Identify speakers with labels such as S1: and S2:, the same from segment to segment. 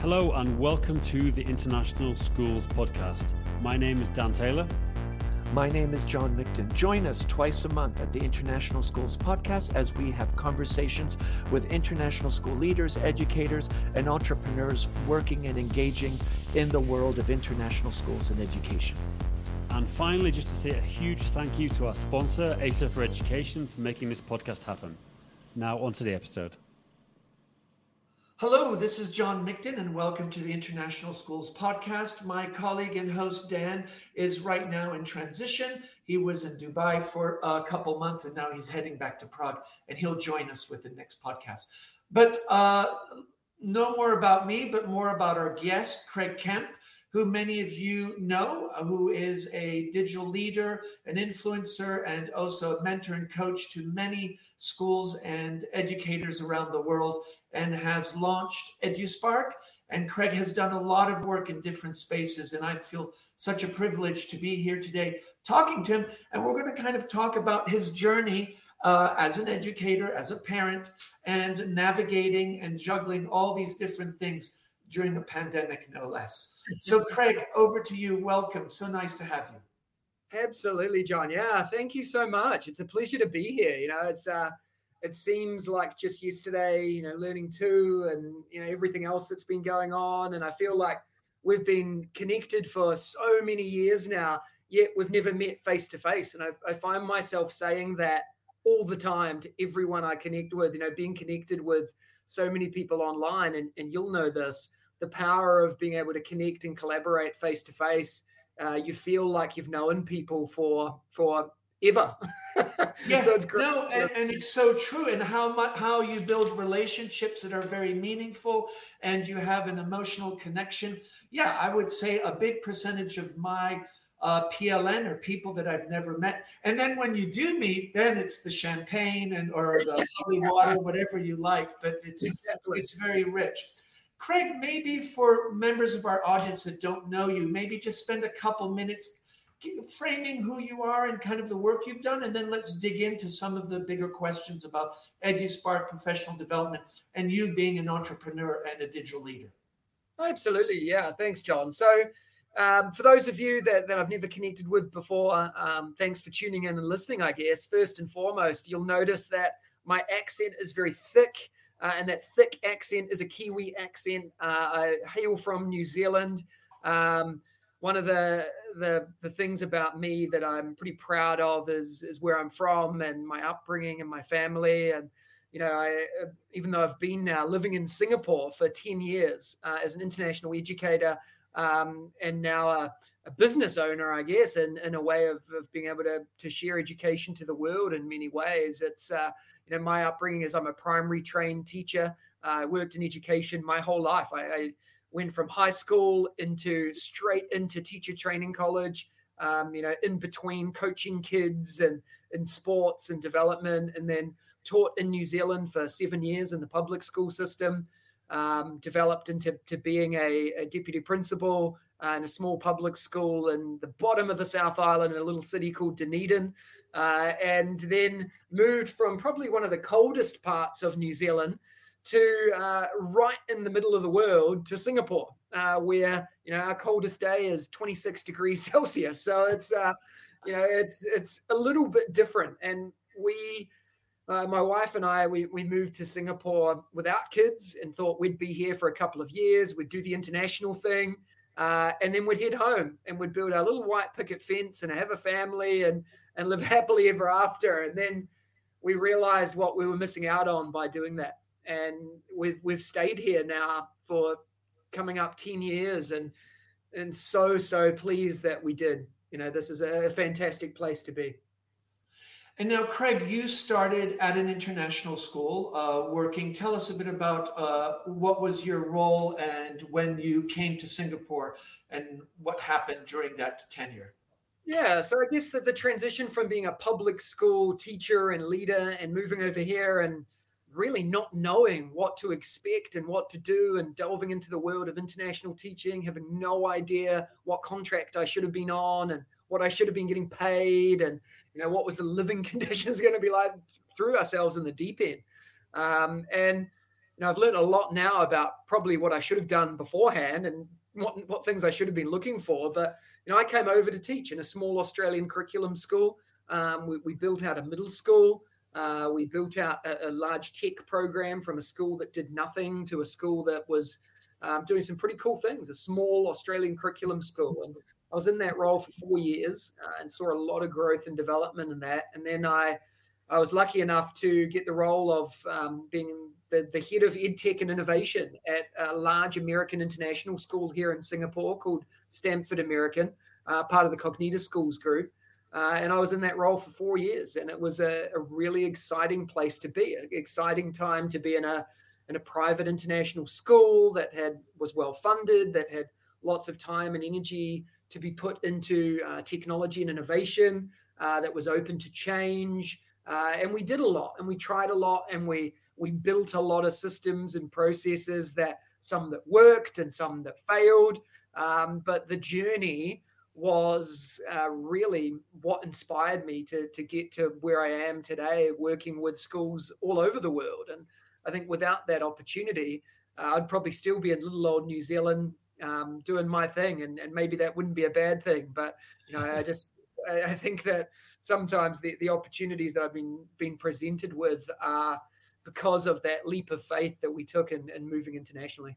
S1: Hello and welcome to the International Schools Podcast. My name is Dan Taylor.
S2: My name is John Mikton. Join us twice a month at the International Schools Podcast as we have conversations with international school leaders, educators, and entrepreneurs working and engaging in the world of international schools and education.
S1: And finally, just to say a huge thank you to our sponsor, ASA for Education, for making this podcast happen. Now, on to the episode.
S3: Hello, this is John Mikton, and welcome to the International Schools Podcast. My colleague and host Dan is right now in transition. He was in Dubai for a couple months, and now he's heading back to Prague, and he'll join us with the next podcast. But uh, no more about me, but more about our guest, Craig Kemp who many of you know, who is a digital leader, an influencer, and also a mentor and coach to many schools and educators around the world, and has launched EduSpark. And Craig has done a lot of work in different spaces, and I feel such a privilege to be here today talking to him. And we're going to kind of talk about his journey uh, as an educator, as a parent, and navigating and juggling all these different things during a pandemic, no less. So, Craig, over to you. Welcome. So nice to have you.
S4: Absolutely, John. Yeah, thank you so much. It's a pleasure to be here. You know, it's uh, it seems like just yesterday, you know, Learning2 and you know everything else that's been going on, and I feel like we've been connected for so many years now, yet we've never met face to face. And I, I find myself saying that all the time to everyone I connect with. You know, being connected with so many people online, and, and you'll know this the power of being able to connect and collaborate face to face. You feel like you've known people for for ever.
S3: yeah, so it's great. No, and, and, it's so true. And how much how you build relationships that are very meaningful, and you have an emotional connection. Yeah, I would say a big percentage of my uh, PLN or people that I've never met. And then when you do meet, then it's the champagne and or the holy water, whatever you like. But it's exactly. it's very rich. Craig, maybe for members of our audience that don't know you, maybe just spend a couple minutes framing who you are and kind of the work you've done, and then let's dig into some of the bigger questions about EduSpark professional development and you being an entrepreneur and a digital leader.
S4: Absolutely, yeah. Thanks, John. So, um, for those of you that, that I've never connected with before, um, thanks for tuning in and listening. I guess first and foremost, you'll notice that my accent is very thick uh, and that thick accent is a Kiwi accent. Uh, I hail from New Zealand. Um, one of the, the the things about me that I'm pretty proud of is is where I'm from and my upbringing and my family. And you know, I even though I've been now living in Singapore for ten years uh, as an international educator um, and now a, a, business owner, I guess, and in a way of, of being able to to share education to the world in many ways. It's uh, you know, my upbringing is I'm a primary trained teacher. Uh, I worked in education my whole life. I, I, went from high school into straight into teacher training college. Um, you know, in between coaching kids and in sports and development, and then taught in New Zealand for seven years in the public school system. Um, developed into to being a, a deputy principal uh, in a small public school in the bottom of the South Island in a little city called Dunedin uh, and then moved from probably one of the coldest parts of New Zealand to uh, right in the middle of the world to Singapore, uh, where you know our coldest day is 26 degrees Celsius. So it's uh, you know it's it's a little bit different, and we. Uh, my wife and I, we, we moved to Singapore without kids and thought we'd be here for a couple of years. We'd do the international thing, uh, and then we'd head home and we'd build our little white picket fence and have a family and and live happily ever after. And then we realized what we were missing out on by doing that. And we've we've stayed here now for coming up 10 years and and so so pleased that we did. You know, this is a fantastic place to be.
S3: And now, Craig, you started at an international school uh, working. Tell us a bit about uh, what was your role and when you came to Singapore and what happened during that tenure.
S4: Yeah, so I guess that the transition from being a public school teacher and leader and moving over here and really not knowing what to expect and what to do and delving into the world of international teaching, having no idea what contract I should have been on and what I should have been getting paid and you know what was the living conditions going to be like threw ourselves in the deep end. Um, and you know, I've learned a lot now about probably what I should have done beforehand and what, what things I should have been looking for. But, you know, I came over to teach in a small Australian curriculum school. Um, we, we, built out a middle school. Uh, we built out a, a, large tech program from a school that did nothing to a school that was um, doing some pretty cool things, a small Australian curriculum school. And I was in that role for four years uh, and saw a lot of growth and development in that. And then I, I was lucky enough to get the role of um, being the, the head of EdTech and innovation at a large American international school here in Singapore called Stamford American, uh, part of the Cognita Schools group. Uh, and I was in that role for four years, and it was a, a really exciting place to be, an exciting time to be in a in a private international school that had was well funded, that had lots of time and energy to be put into uh, technology and innovation, uh, that was open to change, uh, and we did a lot, and we tried a lot, and we we built a lot of systems and processes that some that worked and some that failed. Um, but the journey was uh, really what inspired me to to get to where I am today, working with schools all over the world. And I think without that opportunity, uh, I'd probably still be in little old New Zealand um, doing my thing, and, and maybe that wouldn't be a bad thing. But you know, I just I think that sometimes the, the opportunities that I've been been presented with are because of that leap of faith that we took in, in moving internationally.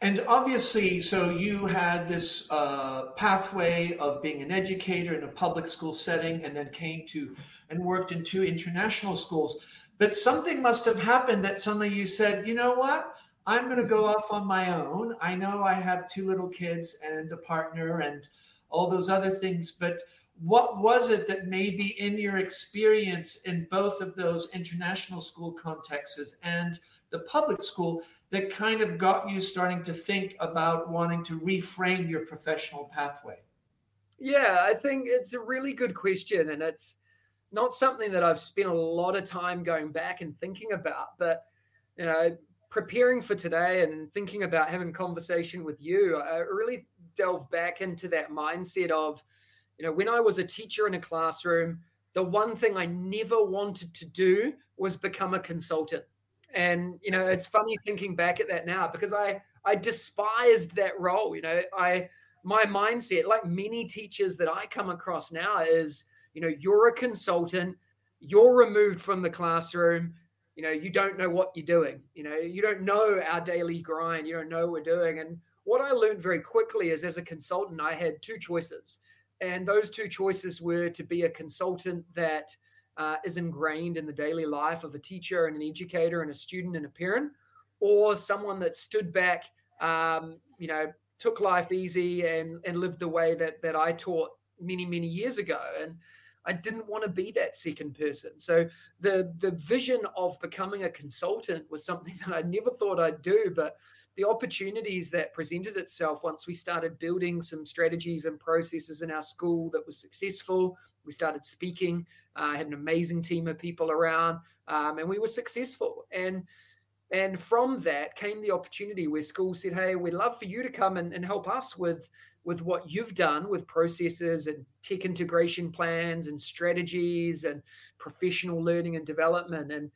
S3: And obviously, so you had this uh, pathway of being an educator in a public school setting and then came to and worked in two international schools. But something must have happened that suddenly you said, you know what? I'm going to go off on my own. I know I have two little kids and a partner and all those other things, but what was it that maybe in your experience in both of those international school contexts and the public school that kind of got you starting to think about wanting to reframe your professional pathway?
S4: Yeah, I think it's a really good question. And it's not something that I've spent a lot of time going back and thinking about. But, you know, preparing for today and thinking about having conversation with you, I really delve back into that mindset of, you know, when I was a teacher in a classroom, the one thing I never wanted to do was become a consultant. And you know, it's funny thinking back at that now because I I despised that role. You know, I my mindset, like many teachers that I come across now, is you know, you're a consultant, you're removed from the classroom. You know, you don't know what you're doing. You know, you don't know our daily grind. You don't know what we're doing. And what I learned very quickly is, as a consultant, I had two choices, and those two choices were to be a consultant that uh, is ingrained in the daily life of a teacher and an educator and a student and a parent, or someone that stood back, um, you know, took life easy and and lived the way that that I taught many many years ago, and I didn't want to be that second person. So the the vision of becoming a consultant was something that I never thought I'd do, but the opportunities that presented itself once we started building some strategies and processes in our school that was successful we started speaking. I uh, had an amazing team of people around, um, and we were successful. And and from that came the opportunity where schools said, "Hey, we'd love for you to come and, and help us with with what you've done with processes and tech integration plans and strategies and professional learning and development." And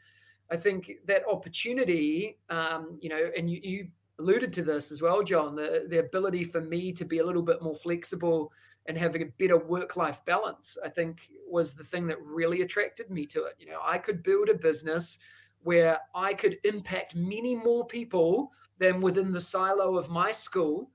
S4: I think that opportunity, um, you know, and you, you alluded to this as well, John, the the ability for me to be a little bit more flexible and having a better work life balance, I think was the thing that really attracted me to it. You know, I could build a business where I could impact many more people than within the silo of my school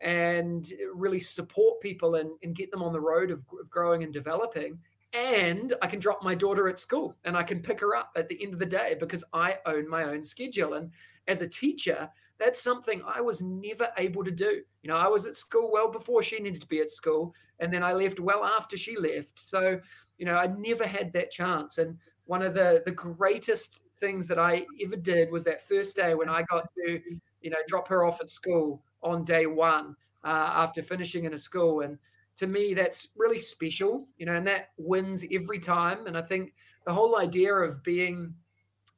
S4: and really support people and, and get them on the road of, of growing and developing. And I can drop my daughter at school and I can pick her up at the end of the day because I own my own schedule. And as a teacher, that's something I was never able to do. You know, I was at school well before she needed to be at school, and then I left well after she left. So, you know, I never had that chance. And one of the the greatest things that I ever did was that first day when I got to, you know, drop her off at school on day one uh, after finishing in a school. And to me, that's really special, you know, and that wins every time. And I think the whole idea of being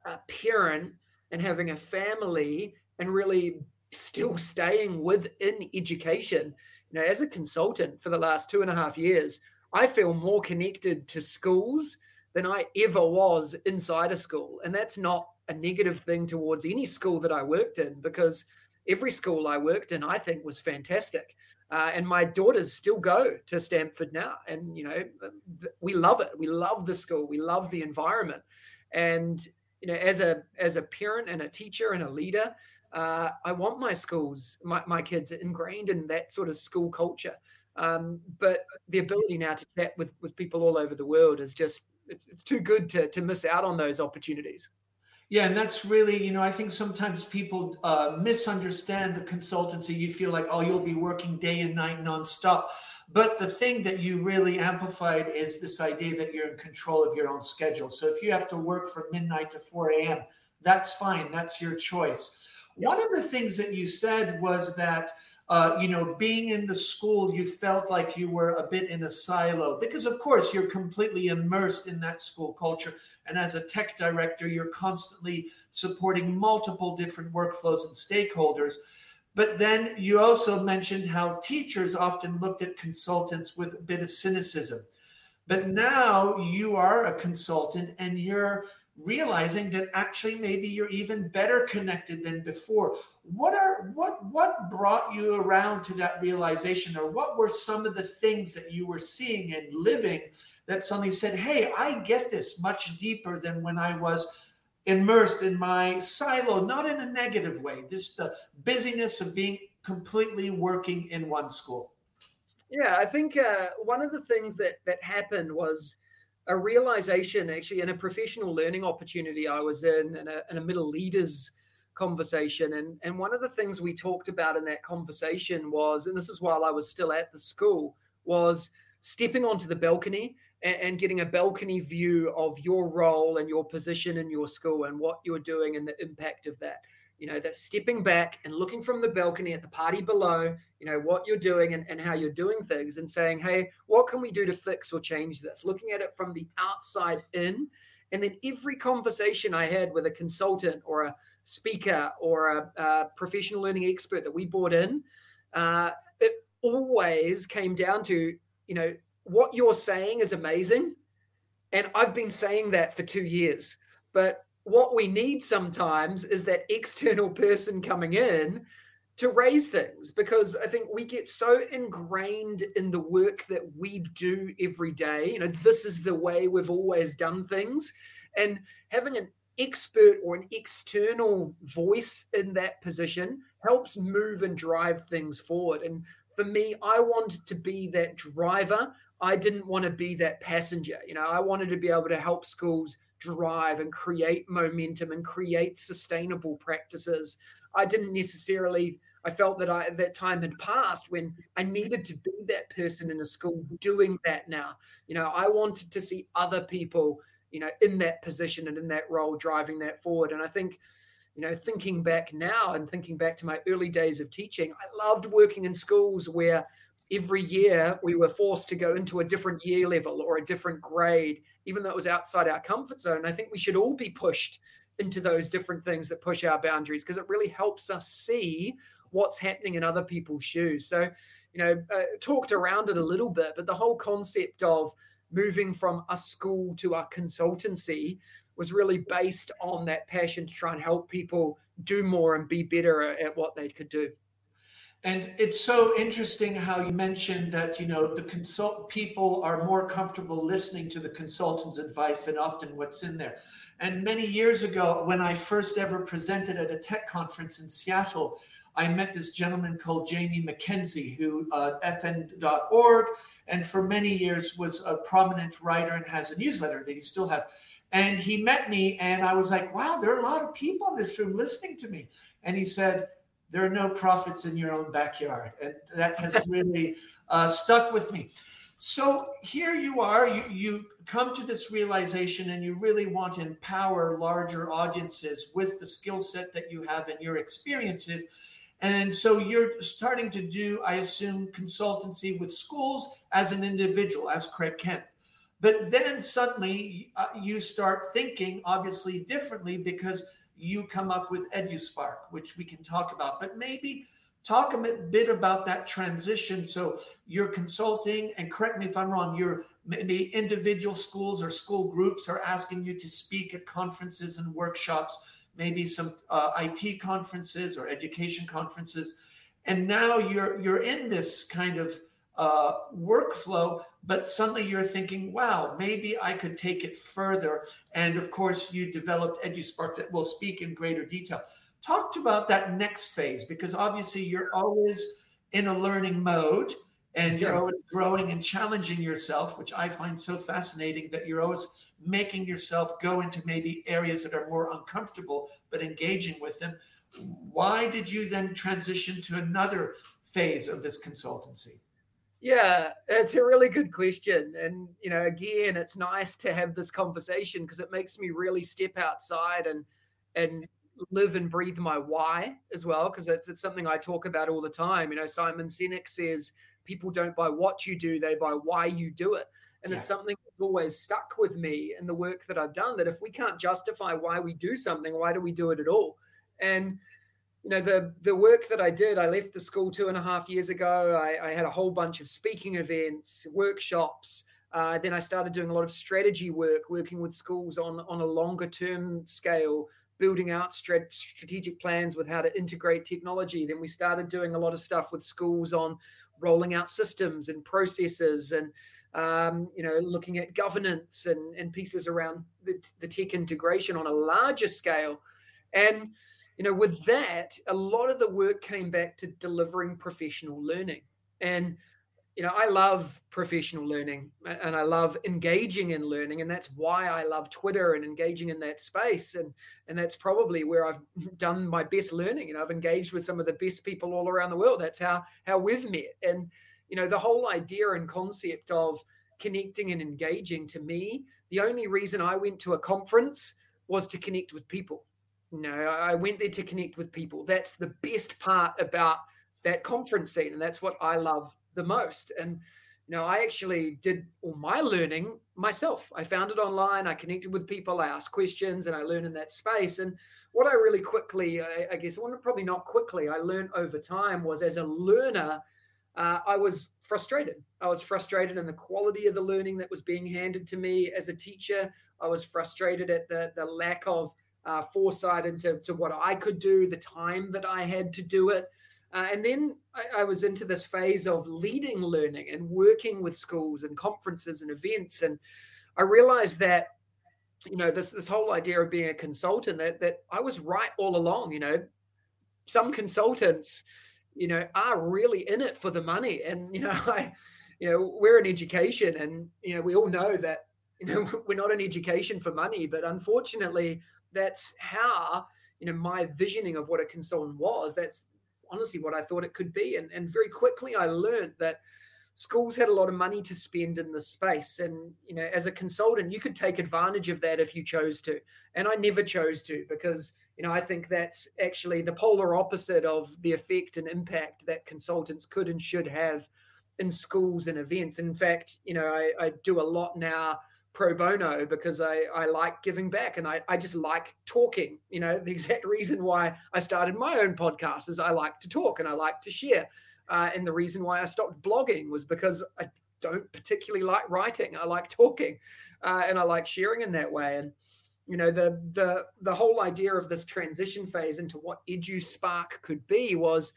S4: a parent and having a family and really still staying within education. You know, as a consultant for the last two and a half years, I feel more connected to schools than I ever was inside a school. And that's not a negative thing towards any school that I worked in because every school I worked in, I think, was fantastic. Uh, and my daughters still go to Stamford now, and you know we love it. We love the school. We love the environment. And you know, as a as a parent and a teacher and a leader, uh, I want my schools, my, my kids ingrained in that sort of school culture. Um, but the ability now to chat with with people all over the world is just it's, it's too good to to miss out on those opportunities.
S3: Yeah, and that's really, you know, I think sometimes people uh, misunderstand the consultancy. You feel like, oh, you'll be working day and night nonstop. But the thing that you really amplified is this idea that you're in control of your own schedule. So if you have to work from midnight to 4 a.m., that's fine. That's your choice. One of the things that you said was that uh, you know, being in the school, you felt like you were a bit in a silo because, of course, you're completely immersed in that school culture. And as a tech director, you're constantly supporting multiple different workflows and stakeholders. But then you also mentioned how teachers often looked at consultants with a bit of cynicism. But now you are a consultant and you're realizing that actually maybe you're even better connected than before. What are what what brought you around to that realization? Or what were some of the things that you were seeing and living that suddenly said hey i get this much deeper than when i was immersed in my silo not in a negative way this the busyness of being completely working in one school?
S4: Yeah i think uh, one of the things that that happened was a realization actually in a professional learning opportunity I was in, in a, in a middle leaders conversation. And, and one of the things we talked about in that conversation was, and this is while I was still at the school, was stepping onto the balcony and, and getting a balcony view of your role and your position in your school and what you're doing and the impact of that you know, that stepping back and looking from the balcony at the party below, you know, what you're doing and, and how you're doing things and saying, hey, what can we do to fix or change this? Looking at it from the outside in. And then every conversation I had with a consultant or a speaker or a, a professional learning expert that we brought in, uh, it always came down to, you know, what you're saying is amazing. And I've been saying that for two years. But what we need sometimes is that external person coming in to raise things because I think we get so ingrained in the work that we do every day. You know, this is the way we've always done things. And having an expert or an external voice in that position helps move and drive things forward. And for me, I wanted to be that driver. I didn't want to be that passenger. You know, I wanted to be able to help schools drive and create momentum and create sustainable practices. I didn't necessarily I felt that I that time had passed when I needed to be that person in a school doing that now. You know, I wanted to see other people, you know, in that position and in that role driving that forward. And I think, you know, thinking back now and thinking back to my early days of teaching, I loved working in schools where every year we were forced to go into a different year level or a different grade, even though it was outside our comfort zone. I think we should all be pushed into those different things that push our boundaries because it really helps us see what's happening in other people's shoes. So, you know, uh, talked around it a little bit, but the whole concept of moving from a school to a consultancy was really based on that passion to try and help people do more and be better at what they could do.
S3: And it's so interesting how you mentioned that, you know, the consult people are more comfortable listening to the consultant's advice than often what's in there. And many years ago, when I first ever presented at a tech conference in Seattle, I met this gentleman called Jamie McKenzie, who uh, fno.org, and for many years was a prominent writer and has a newsletter that he still has. And he met me, and I was like, wow, there are a lot of people in this room listening to me. And he said, there are no prophets in your own backyard. And that has really uh, stuck with me. So here you are, you, you come to this realization and you really want to empower larger audiences with the skill set that you have and your experiences. And so you're starting to do, I assume, consultancy with schools as an individual, as Craig Kemp. But then suddenly uh, you start thinking obviously differently because you come up with EduSpark, which we can talk about. But maybe talk a bit about that transition. So you're consulting, and correct me if I'm wrong, you're maybe individual schools or school groups are asking you to speak at conferences and workshops. maybe some uh, IT conferences or education conferences, and now you're you're in this kind of uh, workflow, but suddenly you're thinking, wow, maybe I could take it further. And of course, you developed EduSpark that will speak in greater detail. Talked about that next phase because obviously you're always in a learning mode and you're always growing and challenging yourself, which I find so fascinating that you're always making yourself go into maybe areas that are more uncomfortable, but engaging with them. Why did you then transition to another phase of this consultancy?
S4: Yeah, it's a really good question. And, you know, again, it's nice to have this conversation because it makes me really step outside and, and live and breathe my why as well because it's, it's something i talk about all the time you know simon sinek says people don't buy what you do, they buy why you do it. And yeah. it's something that's always stuck with me in the work that I've done that if we can't justify why we do something, why do we do it at all? And you know, the the work that I did, I left the school two and a half years ago. I, I had a whole bunch of speaking events, workshops. Uh, then I started doing a lot of strategy work, working with schools on on a longer term scale, building out strat- strategic plans with how to integrate technology. Then we started doing a lot of stuff with schools on rolling out systems and processes and um, you know looking at governance and, and pieces around the, the tech integration on a larger scale and you know with that a lot of the work came back to delivering professional learning and you know, I love professional learning and I love engaging in learning. And that's why I love Twitter and engaging in that space. And, and that's probably where I've done my best learning. Know, I've engaged with some of the best people all around the world. That's how, how we've met. And, you know, the whole idea and concept of connecting and engaging to me, the only reason I went to a conference was to connect with people. Know, I went there to connect with people. That's the best part about that conference scene. And that's what I love the most. And you know, I actually did all my learning myself. I found it online. I connected with people. I asked questions, and I learned in that space. And what I really quickly, I, I guess, well, probably not quickly, I learned over time was as a learner, uh, I was frustrated. I was frustrated in the quality of the learning that was being handed to me as a teacher. I was frustrated at the the lack of uh, foresight into to what I could do, the time that I had to do it. Uh, and then I, I, was into this phase of leading learning and working with schools and conferences and events. And I realized that, you know, this this whole idea of being a consultant that that I was right all along. You know, some consultants, you know, are really in it for the money. And you know, I, you know, we're in education, and you know, we all know that you know we're not in education for money, but unfortunately, that's how you know my visioning of what a consultant was. That's honestly what I thought it could be. And, and very quickly I learned that schools had a lot of money to spend in this space. And, you know, as a consultant, you could take advantage of that if you chose to. And I never chose to because, you know, I think that's actually the polar opposite of the effect and impact that consultants could and should have in schools and events. In fact, you know, I, I do a lot now pro bono because I, I like giving back and I, I just like talking. You know, the exact reason why I started my own podcast is I like to talk and I like to share. Uh, and the reason why I stopped blogging was because I don't particularly like writing. I like talking uh, and I like sharing in that way. And, you know, the, the, the whole idea of this transition phase into what EduSpark could be was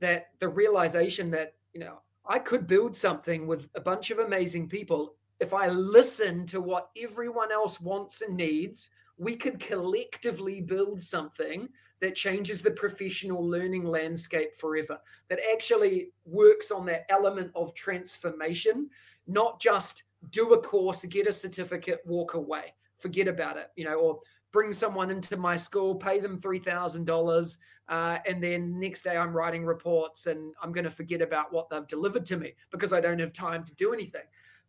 S4: that the realization that, you know, I could build something with a bunch of amazing people if I listen to what everyone else wants and needs, we could collectively build something that changes the professional learning landscape forever, that actually works on that element of transformation, not just do a course, get a certificate, walk away, forget about it, you know, or bring someone into my school, pay them $3,000, uh, and then next day I'm writing reports and I'm going to forget about what they've delivered to me because I don't have time to do anything.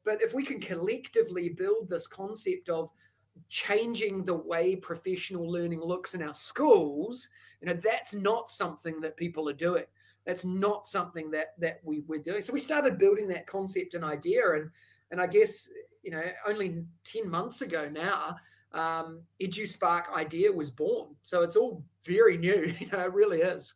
S4: But if we can collectively build this concept of changing the way professional learning looks in our schools, you know, that's not something that people are doing. That's not something that that we, we're doing. So we started building that concept and idea. And and I guess, you know, only 10 months ago now, um, EduSpark idea was born. So it's all very new, you know, it really is.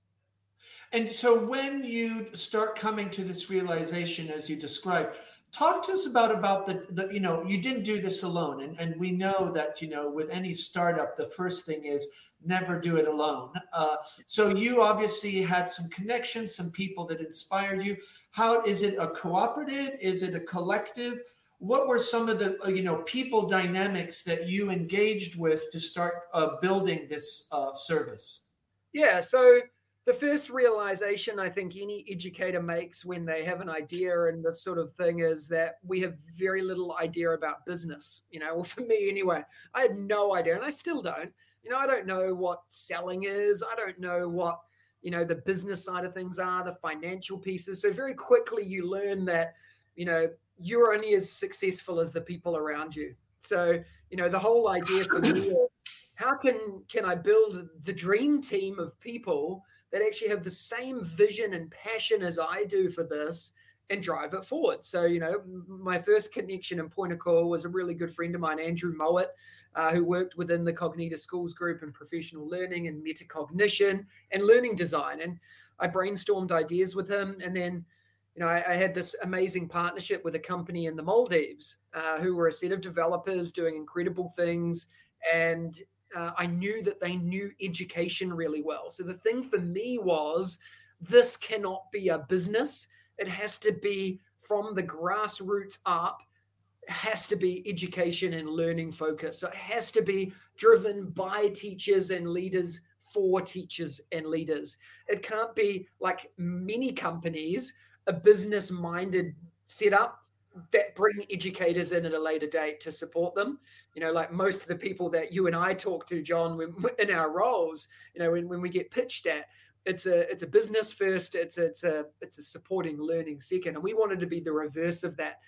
S3: And so when you start coming to this realization as you described, talk to us about about the, the you know you didn't do this alone and, and we know that you know with any startup the first thing is never do it alone. Uh, so you obviously had some connections, some people that inspired you. How is it a cooperative? Is it a collective? What were some of the uh, you know people dynamics that you engaged with to start uh, building this uh, service?
S4: Yeah, so the first realization I think any educator makes when they have an idea and this sort of thing is that we have very little idea about business. You know, well, for me anyway, I had no idea, and I still don't. You know, I don't know what selling is. I don't know what you know the business side of things are, the financial pieces. So very quickly you learn that you know you're only as successful as the people around you. So you know the whole idea for me how can can I build the dream team of people that actually have the same vision and passion as I do for this and drive it forward. So, you know, my first connection and point of call was a really good friend of mine, Andrew Mowat, uh, who worked within the Cognita Schools Group in professional learning and metacognition and learning design. And I brainstormed ideas with him. And then, you know, I, I had this amazing partnership with a company in the Maldives uh, who were a set of developers doing incredible things. And uh, I knew that they knew education really well. So the thing for me was this cannot be a business. It has to be from the grassroots up, has to be education and learning focus. So it has to be driven by teachers and leaders for teachers and leaders. It can't be like many companies, a business minded setup that bring educators in at a later date to support them. You know like most of the people that you and i talk to john when, in our roles you know when, when we get pitched at it's a it's a business first it's a, it's a it's a supporting learning second. And we wanted to be the reverse of that.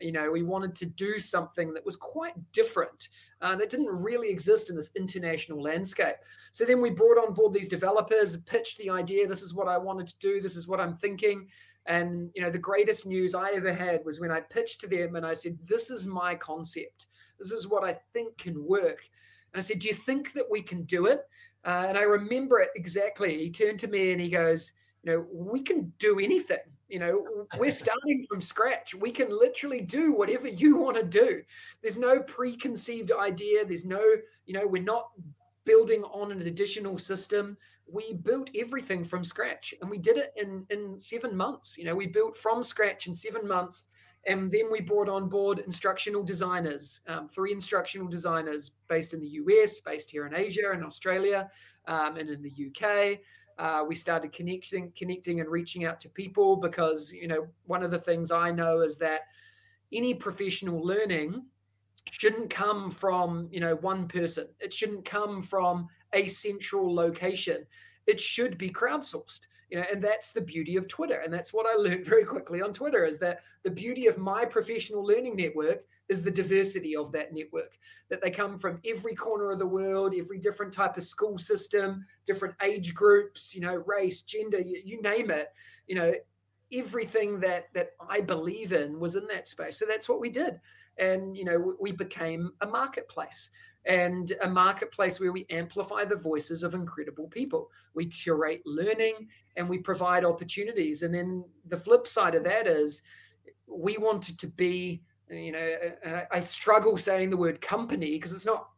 S4: You know we wanted to do something that was quite different uh, that didn't really exist in this international landscape. So then we brought on board these developers pitched the idea this is what i wanted to do. This is what i'm thinking and you know, the greatest news I ever had was when I pitched to them and I said, "This is my concept. This is what I think can work." And I said, "Do you think that we can do it?" Uh, and I remember it exactly. He turned to me and he goes, "You know, we can do anything. You know, we're starting from scratch. We can literally do whatever you want to do. There's no preconceived idea. There's no, you know, we're not building on an additional system we built everything from scratch and we did it in in seven months. You know we built from scratch in seven months and then we brought on board instructional designers um, three instructional designers based in the us based here in asia and australia um, and in the uk uh, we started connecting connecting and reaching out to people because you know one of the things i know is that any professional learning shouldn't come from you know one person. It shouldn't come from a central location. It should be crowdsourced. You know, and that's the beauty of Twitter. And that's what I learned very quickly on Twitter is that the beauty of my professional learning network is the diversity of that network that they come from every corner of the world every different type of school system different age groups you know race gender you, you, name it you know everything that that i believe in was in that space so that's what we did and you know we became a marketplace and a marketplace where we amplify the voices of incredible people. We curate learning and we provide opportunities. And then the flip side of that is we wanted to be, you know, I struggle saying the word company because it's not,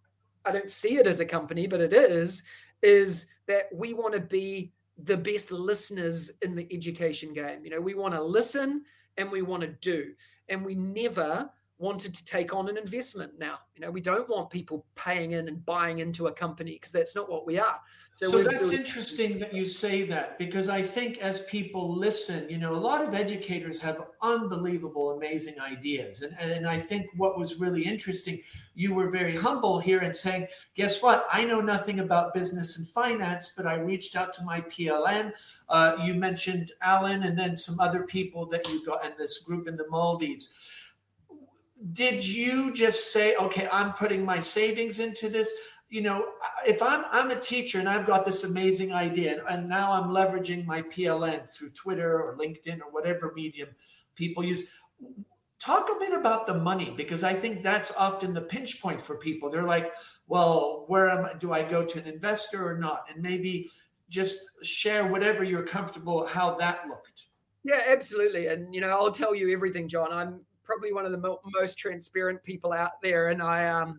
S4: I don't see it as a company, but it is, is that we want to be the best listeners in the education game. You know, we want to listen and we want to do. And we never wanted to take on an investment now. You know, we don't want people paying in and buying into a company because that's not what we are.
S3: So, so that's doing- interesting that you say that because I think as people listen, you know, a lot of educators have unbelievable, amazing ideas. And, and I think what was really interesting, you were very humble here and saying, guess what? I know nothing about business and finance, but I reached out to my PLN. Uh, you mentioned Alan and then some other people that you got in this group in the Maldives did you just say okay i'm putting my savings into this? You know if i'm i'm a teacher and i've got this amazing idea and now i'm leveraging my pln through twitter or linkedin or whatever medium people use talk a bit about the money because i think that's often the pinch point for people. They're like well where am I, do i go to an investor or not? And maybe just share whatever you're comfortable how that looked.
S4: Yeah absolutely. And you know i'll tell you everything john. I'm probably one of the mo- most transparent people out there, and I um,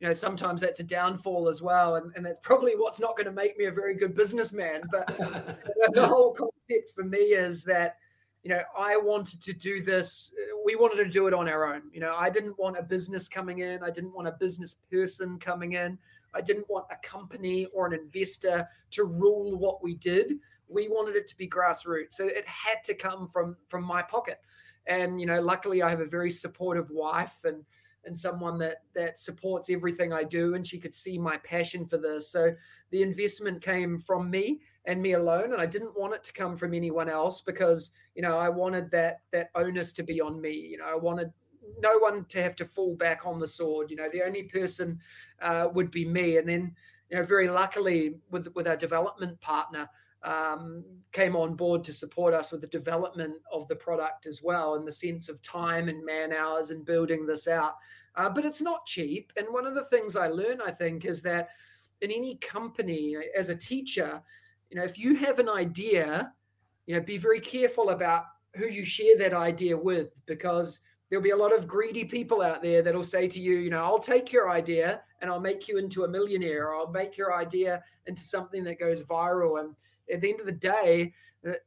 S4: you know sometimes that's a downfall as well and, and that's probably what's not going to make me a very good businessman but the whole concept for me is that you know i wanted to do this we wanted to do it on our own you know i didn't want a business coming in i didn't want a business person coming in i didn't want a company or an investor to rule what we did we wanted it to be grassroots so it had to come from from my pocket and you know luckily i have a very supportive wife and and someone that that supports everything I do and she could see my passion for this. So the investment came from me and me alone and I didn't want it to come from anyone else because you know I wanted that that onus to be on me. You know I wanted no one to have to fall back on the sword. You know the only person uh, would be me. And then you know very luckily with with our development partner um, came on board to support us with the development of the product as well, in the sense of time and man hours and building this out. Uh, but it's not cheap. And one of the things I learn, I think, is that in any company, as a teacher, you know, if you have an idea, you know, be very careful about who you share that idea with, because there'll be a lot of greedy people out there that'll say to you, you know, I'll take your idea and I'll make you into a millionaire, or I'll make your idea into something that goes viral. And at the end of the day,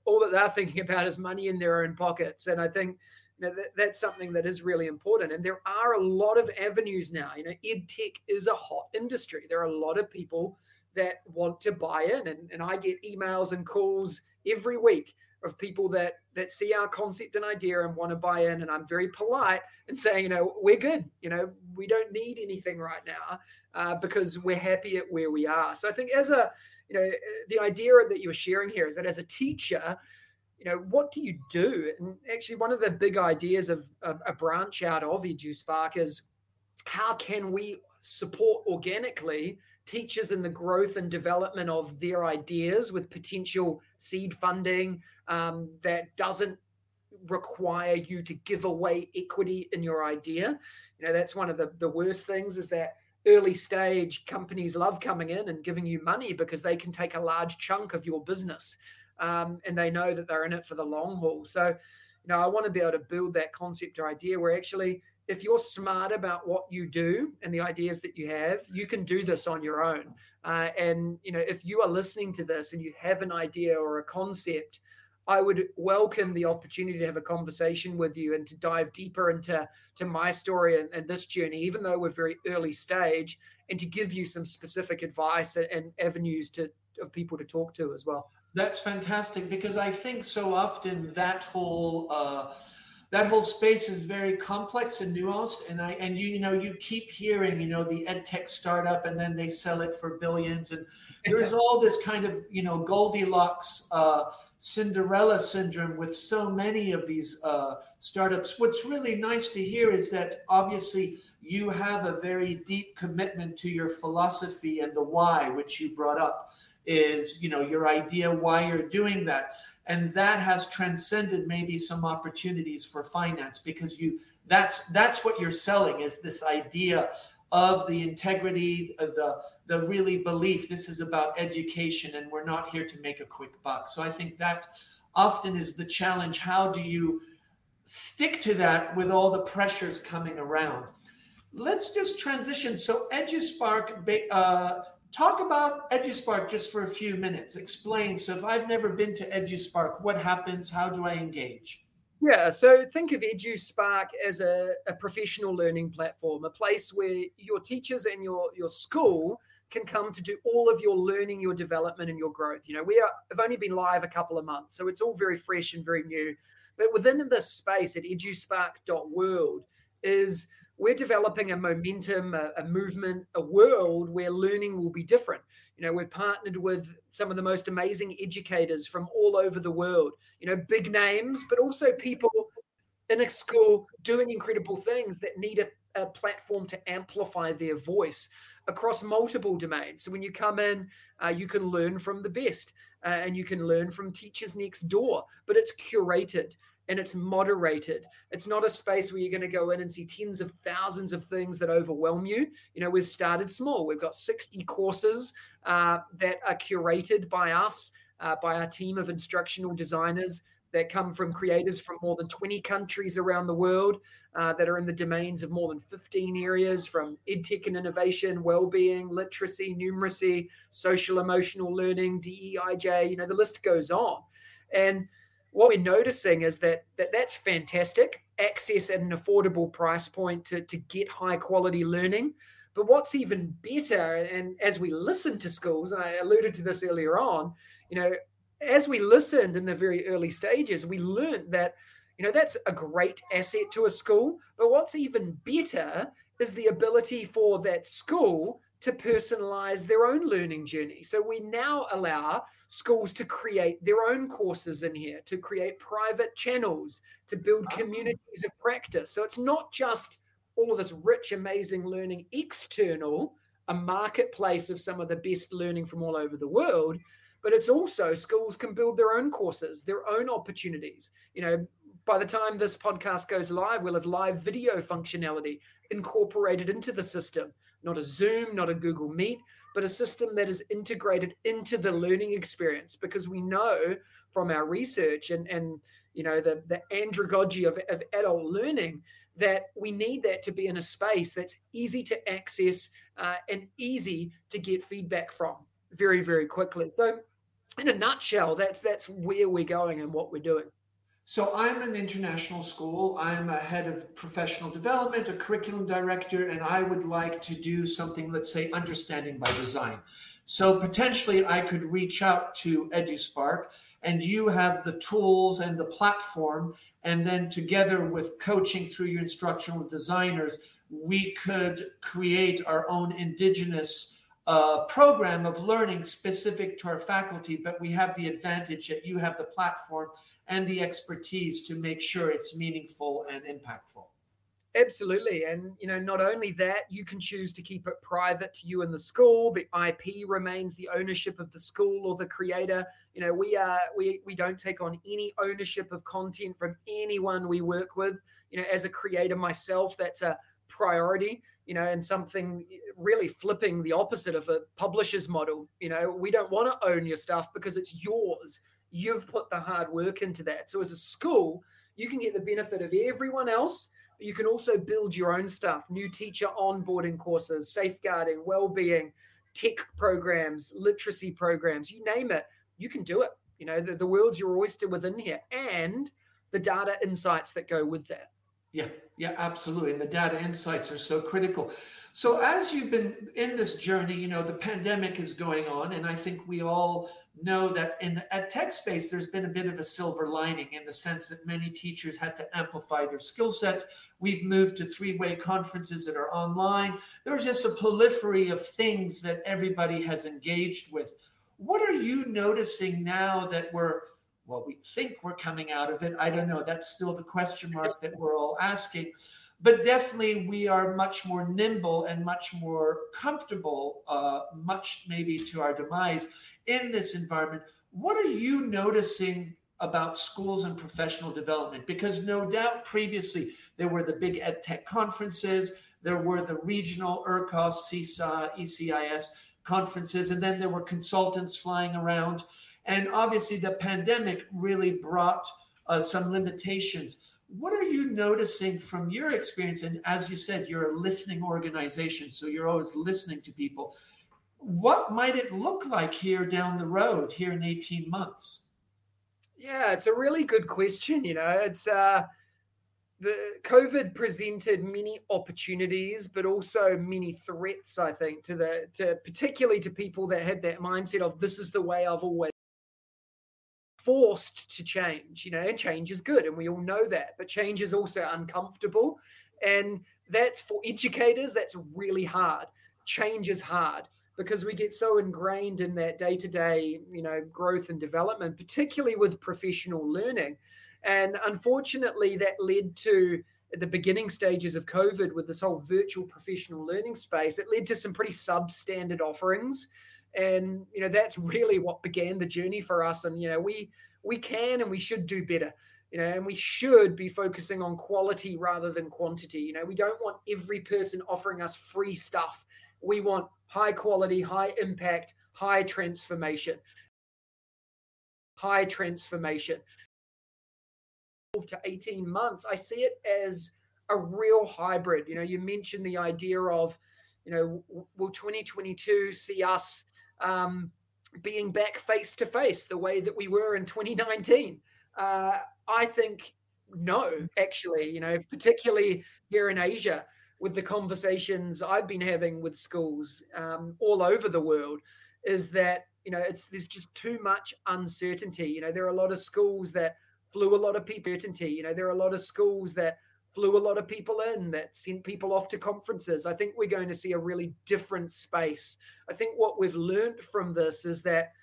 S4: all that they're thinking about is money in their own pockets. And I think you know, that, that's something that is really important. And there are a lot of avenues now. You know, ed tech is a hot industry. There are a lot of people that want to buy in, and, and I get emails and calls every week of people that that see our concept and idea and want to buy in and i'm very polite and saying you know we're good you know we don't need anything right now uh, because we're happy at where we are so i think as a you know, the idea that you were sharing here is that as a teacher, you know, what do you do? And actually, one of the big ideas of, of a branch out of EduSpark is how can we support organically teachers in the growth and development of their ideas with potential seed funding um, that doesn't require you to give away equity in your idea. You know, that's one of the, the worst things is that early stage companies love coming in and giving you money because they can take a large chunk of your business um, and they know that they're in it for the long haul. So you know i want to be able to build that concept or idea where actually if you're smart about what you do and the ideas that you have you can do this on your own. Uh, and you know if you are listening to this and you have an idea or a concept I would welcome the opportunity to have a conversation with you and to dive deeper into to my story and, and this journey, even though we're very early stage, and to give you some specific advice and, and avenues to of people to talk to as well.
S3: That's fantastic because I think so often that whole uh, that whole space is very complex and nuanced and i and you you know you keep hearing you know the ed tech startup and then they sell it for billions and there's all this kind of you know goldilocks uh, Cinderella syndrome with so many of these uh, startups. What's really nice to hear is that obviously you have a very deep commitment to your philosophy and the why, which you brought up, is you know your idea why you're doing that, and that has transcended maybe some opportunities for finance because you that's that's what you're selling is this idea of the integrity, of the the really belief. This is about education, and we're not here to make a quick buck. So I think that often is the challenge. How do you stick to that with all the pressures coming around? Let's just transition. So EduSpark, uh, talk about EduSpark just for a few minutes. Explain. So if I've never been to EduSpark, what happens? How do I engage?
S4: Yeah, so think of EduSpark as a, a professional learning platform, a place where your teachers and your your school can come to do all of your learning, your development, and your growth. You know, we are, have only been live a couple of months, so it's all very fresh and very new. But within this space at eduspark.world is we're developing a momentum, a, a, movement, a world where learning will be different. You know, we've partnered with some of the most amazing educators from all over the world, you know, big names, but also people in a school doing incredible things that need a, a platform to amplify their voice across multiple domains. So when you come in, uh, you can learn from the best uh, and you can learn from teachers next door, but it's curated and it's moderated. It's not a space where you're going to go in and see tens of thousands of things that overwhelm you. You know, we've started small. We've got 60 courses uh, that are curated by us, uh, by our team of instructional designers that come from creators from more than 20 countries around the world uh, that are in the domains of more than 15 areas from edtech and innovation, well-being, literacy, numeracy, social emotional learning, DEIJ, you know, the list goes on. And what we're noticing is that, that that's fantastic access at an affordable price point to, to get high quality learning. But what's even better, and as we listen to schools, and I alluded to this earlier on, you know, as we listened in the very early stages, we learned that, you know, that's a great asset to a school. But what's even better is the ability for that school to personalize their own learning journey. So we now allow schools to create their own courses in here, to create private channels, to build ah. communities of practice. So it's not just all of this rich, amazing learning external, a marketplace of some of the best learning from all over the world, but it's also schools can build their own courses, their own opportunities. You know, by the time this podcast goes live, we'll have live video functionality incorporated into the system, not a Zoom, not a Google Meet, but a system that is integrated into the learning experience because we know from our research and, and you know the, the andragogy of, of adult learning that we need that to be in a space that's easy to access uh, and easy to get feedback from very very quickly. So in a nutshell that's that's where we're going and what we're doing
S3: so I'm an international school. I'm a head of professional development, a curriculum director, and I would like to do something, let's say, understanding by design. So potentially I could reach out to EduSpark and you have the tools and the platform. And then together with coaching through your instructional designers, we could create our own indigenous uh, program of learning specific to our faculty. But we have the advantage that you have the platform and the expertise to make sure it's meaningful and impactful.
S4: Absolutely. And, you know, not only that, you can choose to keep it private to you and the school. The IP remains the ownership of the school or the creator. You know, we are we we don't take on any ownership of content from anyone we work with. You know, as a creator myself, that's a priority, you know, and something really flipping the opposite of a publisher's model. You know, we don't want to own your stuff because it's yours you've put the hard work into that. So as a school, you can get the benefit of everyone else, but you can also build your own stuff, new teacher onboarding courses, safeguarding, well-being, tech programs, literacy programs, you name it, you can do it. You know, the, the world's your oyster within here and the data insights that go with that.
S3: Yeah, yeah, absolutely. And the data insights are so critical. So as you've been in this journey, you know, the pandemic is going on, and I think we all know that in the ed tech space, there's been a bit of a silver lining in the sense that many teachers had to amplify their skill sets. We've moved to three-way conferences that are online. There's just a proliferation of things that everybody has engaged with. What are you noticing now that we're well, we think we're coming out of it. I don't know. That's still the question mark that we're all asking but definitely we are much more nimble and much more comfortable, uh, much maybe to our demise in this environment. What are you noticing about schools and professional development? Because no doubt previously there were the big ed tech conferences, there were the regional EARCOS, CISA, ECIS conferences, and then there were consultants flying around. And obviously the pandemic really brought uh, some limitations what are you noticing from your experience? And as you said, you're a listening organization, so you're always listening to people. What might it look like here down the road, here in 18 months?
S4: Yeah, it's a really good question. You know, it's uh, the COVID presented many opportunities, but also many threats. I think to the to particularly to people that had that mindset of this is the way I've always forced to change, you know, and change is good. And we all know that. But change is also uncomfortable. And that's for educators, that's really hard. Change is hard because we get so ingrained in that day to day, you know, growth and development, particularly with professional learning. And unfortunately, that led to the beginning stages of COVID with this whole virtual professional learning space, it led to some pretty substandard offerings and you know that's really what began the journey for us. And you know we we can and we should do better you know and we should be focusing on quality rather than quantity. You know we don't want every person offering us free stuff. We want high quality high impact high transformation. High transformation. Twelve to 18 months, I see it as a real hybrid. You know, you mentioned the idea of, you know, will 2022 see us um, being back face to face the way that we were in 2019? Uh, I think no, actually, you know, particularly here in Asia, with the conversations I've been having with schools um, all over the world, is that you know it's there's just too much uncertainty. You know, there are a lot of schools that flew a lot of people certainty. You know, there are a lot of schools that flew a lot of people in that sent people off to conferences. I think we're going to see a really different space. I think what we've learned from this is that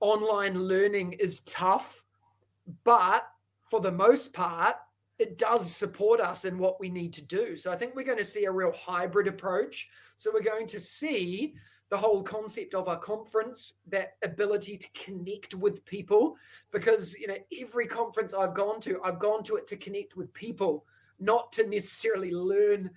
S4: online learning is tough, but for the most part, it does support us in what we need to do. So I think we're going to see a real hybrid approach. So we're going to see the whole concept of a conference, that ability to connect with people, because you know every conference I've gone to, I've gone to it to connect with people, not to necessarily learn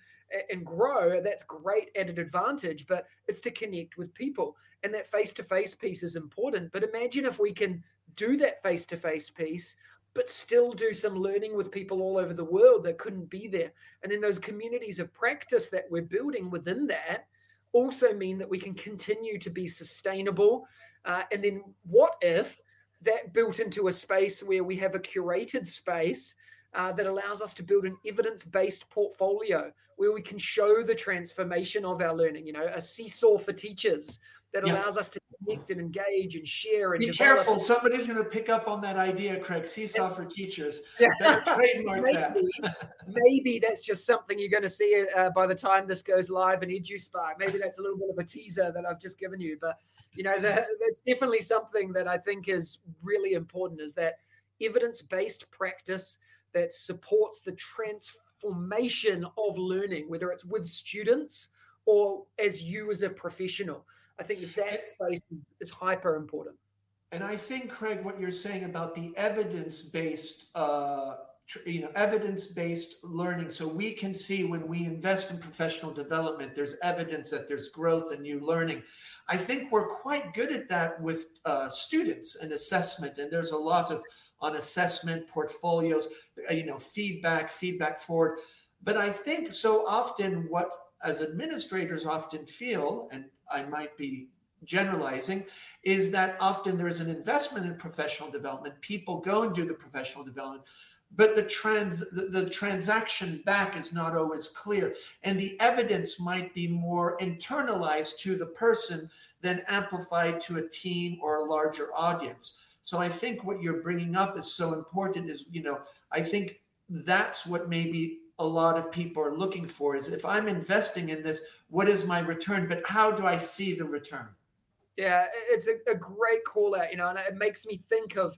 S4: and grow. That's great added advantage, but it's to connect with people, and that face-to-face piece is important. But imagine if we can do that face-to-face piece but still do some learning with people all over the world that couldn't be there. And then those communities of practice that we're building within that also mean that we can continue to be sustainable. Uh, and then what if that built into a space where we have a curated space uh, that allows us to build an evidence-based portfolio where we can show the transformation of our learning, you know, a seesaw for teachers that yeah. allows us to connect and engage and share and
S3: be
S4: develop.
S3: careful somebody's going to pick up on that idea craig seesaw for teachers yeah. trademark
S4: maybe,
S3: that
S4: maybe that's just something you're going to see uh, by the time this goes live in eduspark maybe that's a little bit of a teaser that i've just given you but you know that's definitely something that i think is really important is that evidence-based practice that supports the transformation of learning whether it's with students or as you as a professional I think that space is, is hyper important.
S3: And I think, Craig, what you're saying about the evidence-based, uh, you know, evidence-based learning, so we can see when we invest in professional development, there's evidence that there's growth and new learning. I think we're quite good at that with uh, students and assessment, and there's a lot of on assessment portfolios, uh, you know, feedback, feedback forward. But I think so often what as administrators often feel, and I might be generalizing, is that often there is an investment in professional development. People go and do the professional development, but the trans the, the, transaction back is not always clear and the evidence might be more internalized to the person than amplified to a team or a larger audience so i think what you're bringing up is so important is you know i think that's what maybe a lot of people are looking for is if I'm investing in this, what is my return? But how do I see the return?
S4: Yeah, it's a, a great call out, you know, and it makes me think of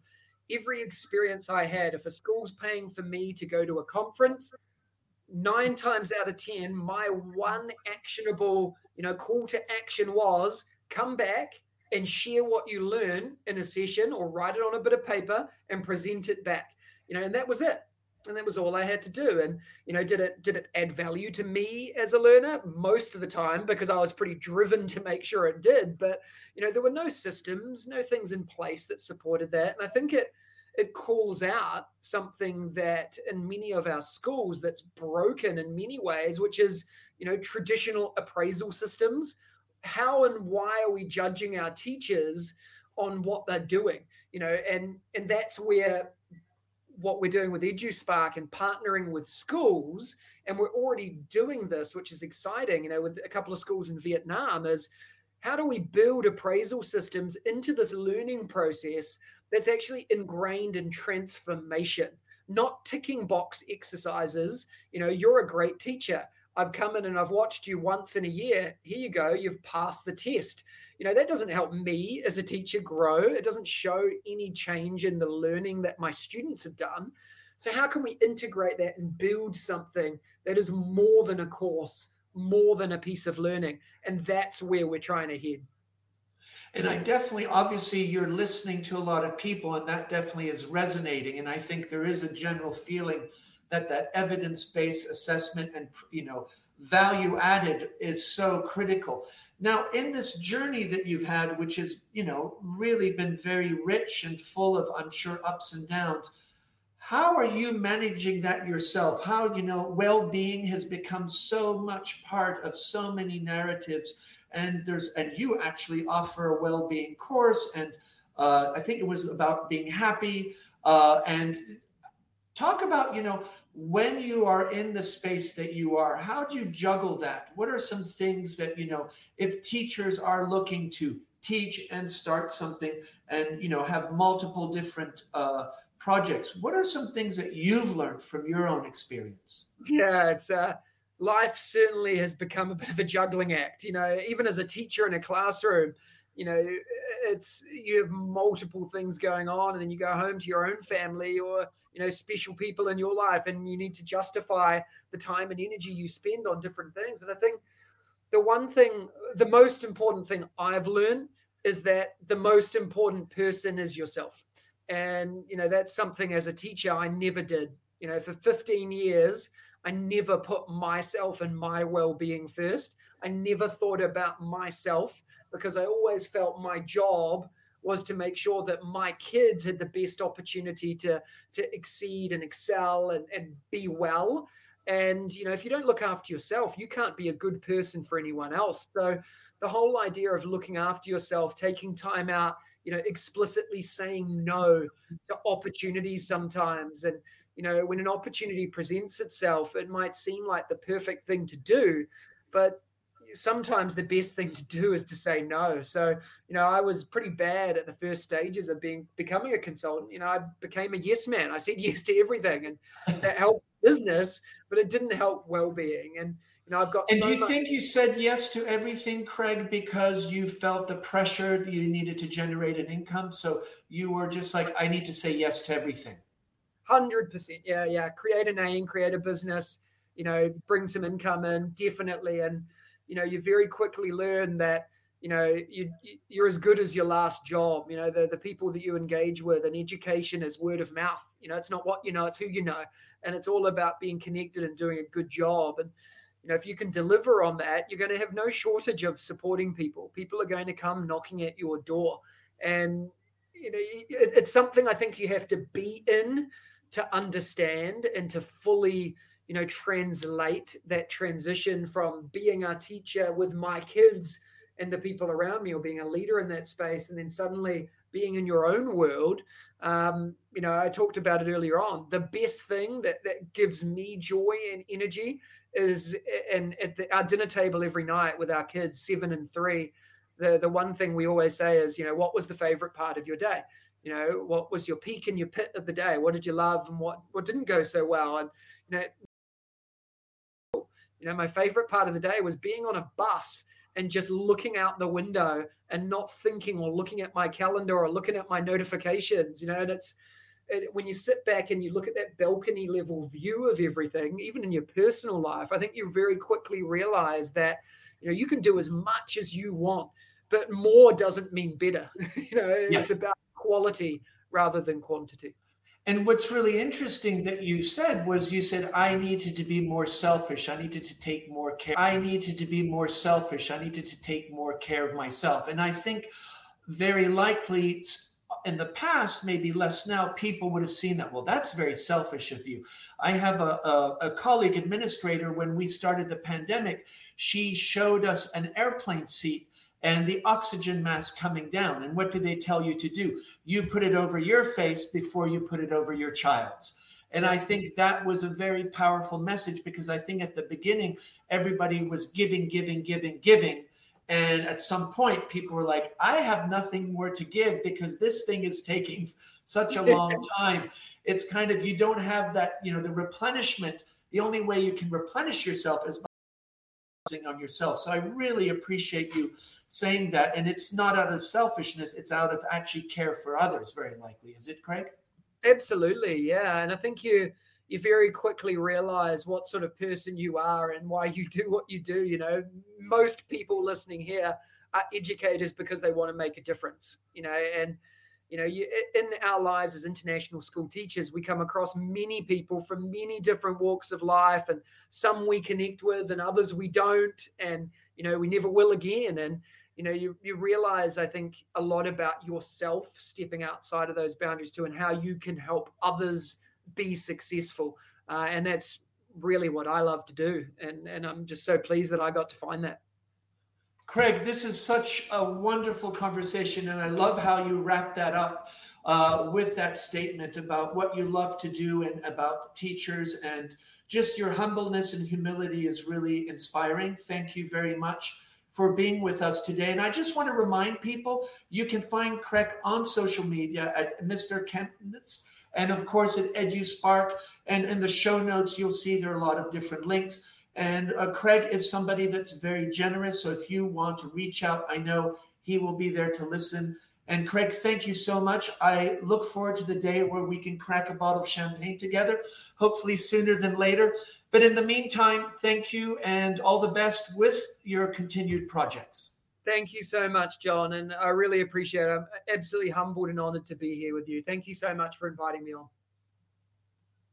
S4: every experience I had. If a school's paying for me to go to a conference, nine times out of 10, my one actionable, you know, call to action was come back and share what you learn in a session or write it on a bit of paper and present it back. You know, and that was it and that was all I had to do. And you know, did it did it add value to me as a learner most of the time because I was pretty driven to make sure it did. But you know, there were no systems, no things in place that supported that, and I think it it calls out something that in many of our schools that's broken in many ways, which is you know traditional appraisal systems. How and why are we judging our teachers on what they're doing? You know, and and that's where what we're doing with EduSpark and partnering with schools, and we're already doing this, which is exciting, you know, with a couple of schools in Vietnam, is how do we build appraisal systems into this learning process that's actually ingrained in transformation, not ticking box exercises. You know, you're a great teacher. I've come in and I've watched you once in a year. Here you go, you've passed the test you know that doesn't help me as a teacher grow it doesn't show any change in the learning that my students have done so how can we integrate that and build something that is more than a course more than a piece of learning and that's where we're trying to head
S3: and I definitely, obviously, you're listening to a lot of people, and that definitely is resonating. And I think there is a general feeling that that evidence-based assessment and you know value added is so critical. Now, in this journey that you've had, which has, you know, really been very rich and full of, I'm sure, ups and downs, how are you managing that yourself? How you know well-being has become so much part of so many narratives and there's and you actually offer a well-being course and uh, i think it was about being happy uh, and talk about you know when you are in the space that you are how do you juggle that? What are some things that you know if teachers are looking to teach and start something and you know have multiple different uh, projects what are some things that you've learned from your own experience?
S4: Yeah it's uh life certainly has become a bit of a juggling act you know even as a teacher in a classroom you know it's you have multiple things going on and then you go home to your own family or you know special people in your life and you need to justify the time and energy you spend on different things. And i think the one thing the most important thing i've learned is that the most important person is yourself. And you know that's something as a teacher i never did. You know for 15 years i never put myself and my well-being first. I never thought about myself because i always felt my job was to make sure that my kids had the best opportunity to to exceed and excel and, and be well. And you know if you don't look after yourself you can't be a good person for anyone else. So the whole idea of looking after yourself taking time out you know explicitly saying no to opportunities sometimes. And you know when an opportunity presents itself it might seem like the perfect thing to do but sometimes the best thing to do is to say no so you know i was pretty bad at the first stages of being becoming a consultant you know i became a yes man i said yes to everything and that helped business but it didn't help well-being and you know, I've got.
S3: And
S4: so
S3: do you
S4: much-
S3: think you said yes to everything, Craig, because you felt the pressure you needed to generate an income? So you were just like, I need to say yes to everything.
S4: Hundred percent, yeah, yeah. Create a name, create a business. You know, bring some income in, definitely. And you know, you very quickly learn that you know you you're as good as your last job. You know, the the people that you engage with, and education is word of mouth. You know, it's not what you know, it's who you know, and it's all about being connected and doing a good job. And you know, if you can deliver on that, you're going to have no shortage of supporting people. People are going to come knocking at your door, and you know, it, it's something I think you have to be in to understand and to fully you know translate that transition from being a teacher with my kids and the people around me or being a leader in that space and then suddenly being in your own world um, you know i talked about it earlier on. The best thing that, that gives me joy and energy is and at the, our dinner table every night with our kids seven and three the the one thing we always say is you know what was the favorite part of your day? You know what was your peak and your pit of the day? What did you love and what what didn't go so well? And you know you know my favorite part of the day was being on a bus and just looking out the window and not thinking or looking at my calendar or looking at my notifications you know? And it's it, when you sit back and you look at that balcony level view of everything even in your personal life i think you very quickly realize that you know you can do as much as you want but more doesn't mean better. You know
S3: Yeah.
S4: it's about quality rather than quantity
S3: And what's really interesting that you said was you said, I needed to be more selfish. I needed to take more care. I needed to be more selfish. I needed to take more care of myself. And I think very likely in the past, maybe less now, people would have seen that. Well, that's very selfish of you. I have a, a, a colleague administrator when we started the pandemic, she showed us an airplane seat and the oxygen mask coming down. And what do they tell you to do? You put it over your face before you put it over your child's. And I think that was a very powerful message because I think at the beginning, everybody was giving, giving, giving, giving. And at some point, people were like, I have nothing more to give because this thing is taking such a long time. It's kind of, you don't have that, you know, the replenishment. The only way you can replenish yourself is by on yourself. So I really appreciate you saying that. And it's not out of selfishness, it's out of actually care for others, very likely. Is it, Craig?
S4: Absolutely, yeah. And I think you you very quickly realize what sort of person you are and why you do what you do. You know, most people listening here are educators because they want to make a difference. You know, and you know, you, in our lives as international school teachers, we come across many people from many different walks of life, and some we connect with, and others we don't, and you know, we never will again. And you know you, you realize i think a lot about yourself stepping outside of those boundaries too and how you can help others be successful. Uh, and that's really what I love to do. And, and I'm just so pleased that I got to find that.
S3: Craig, this is such a wonderful conversation, and I love how you wrap that up uh, with that statement about what you love to do and about teachers and just your humbleness and humility is really inspiring. Thank you very much for being with us today. And I just want to remind people you can find Craig on social media at Mr. KempNZ and of course at EduSpark. And in the show notes, you'll see there are a lot of different links. And uh, Craig is somebody that's very generous. So if you want to reach out, I know he will be there to listen. And Craig, thank you so much. I look forward to the day where we can crack a bottle of champagne together, hopefully sooner than later. But in the meantime, thank you and all the best with your continued projects.
S4: Thank you so much, John. And I really appreciate it. I'm absolutely humbled and honored to be here with you. Thank you so much for inviting me on.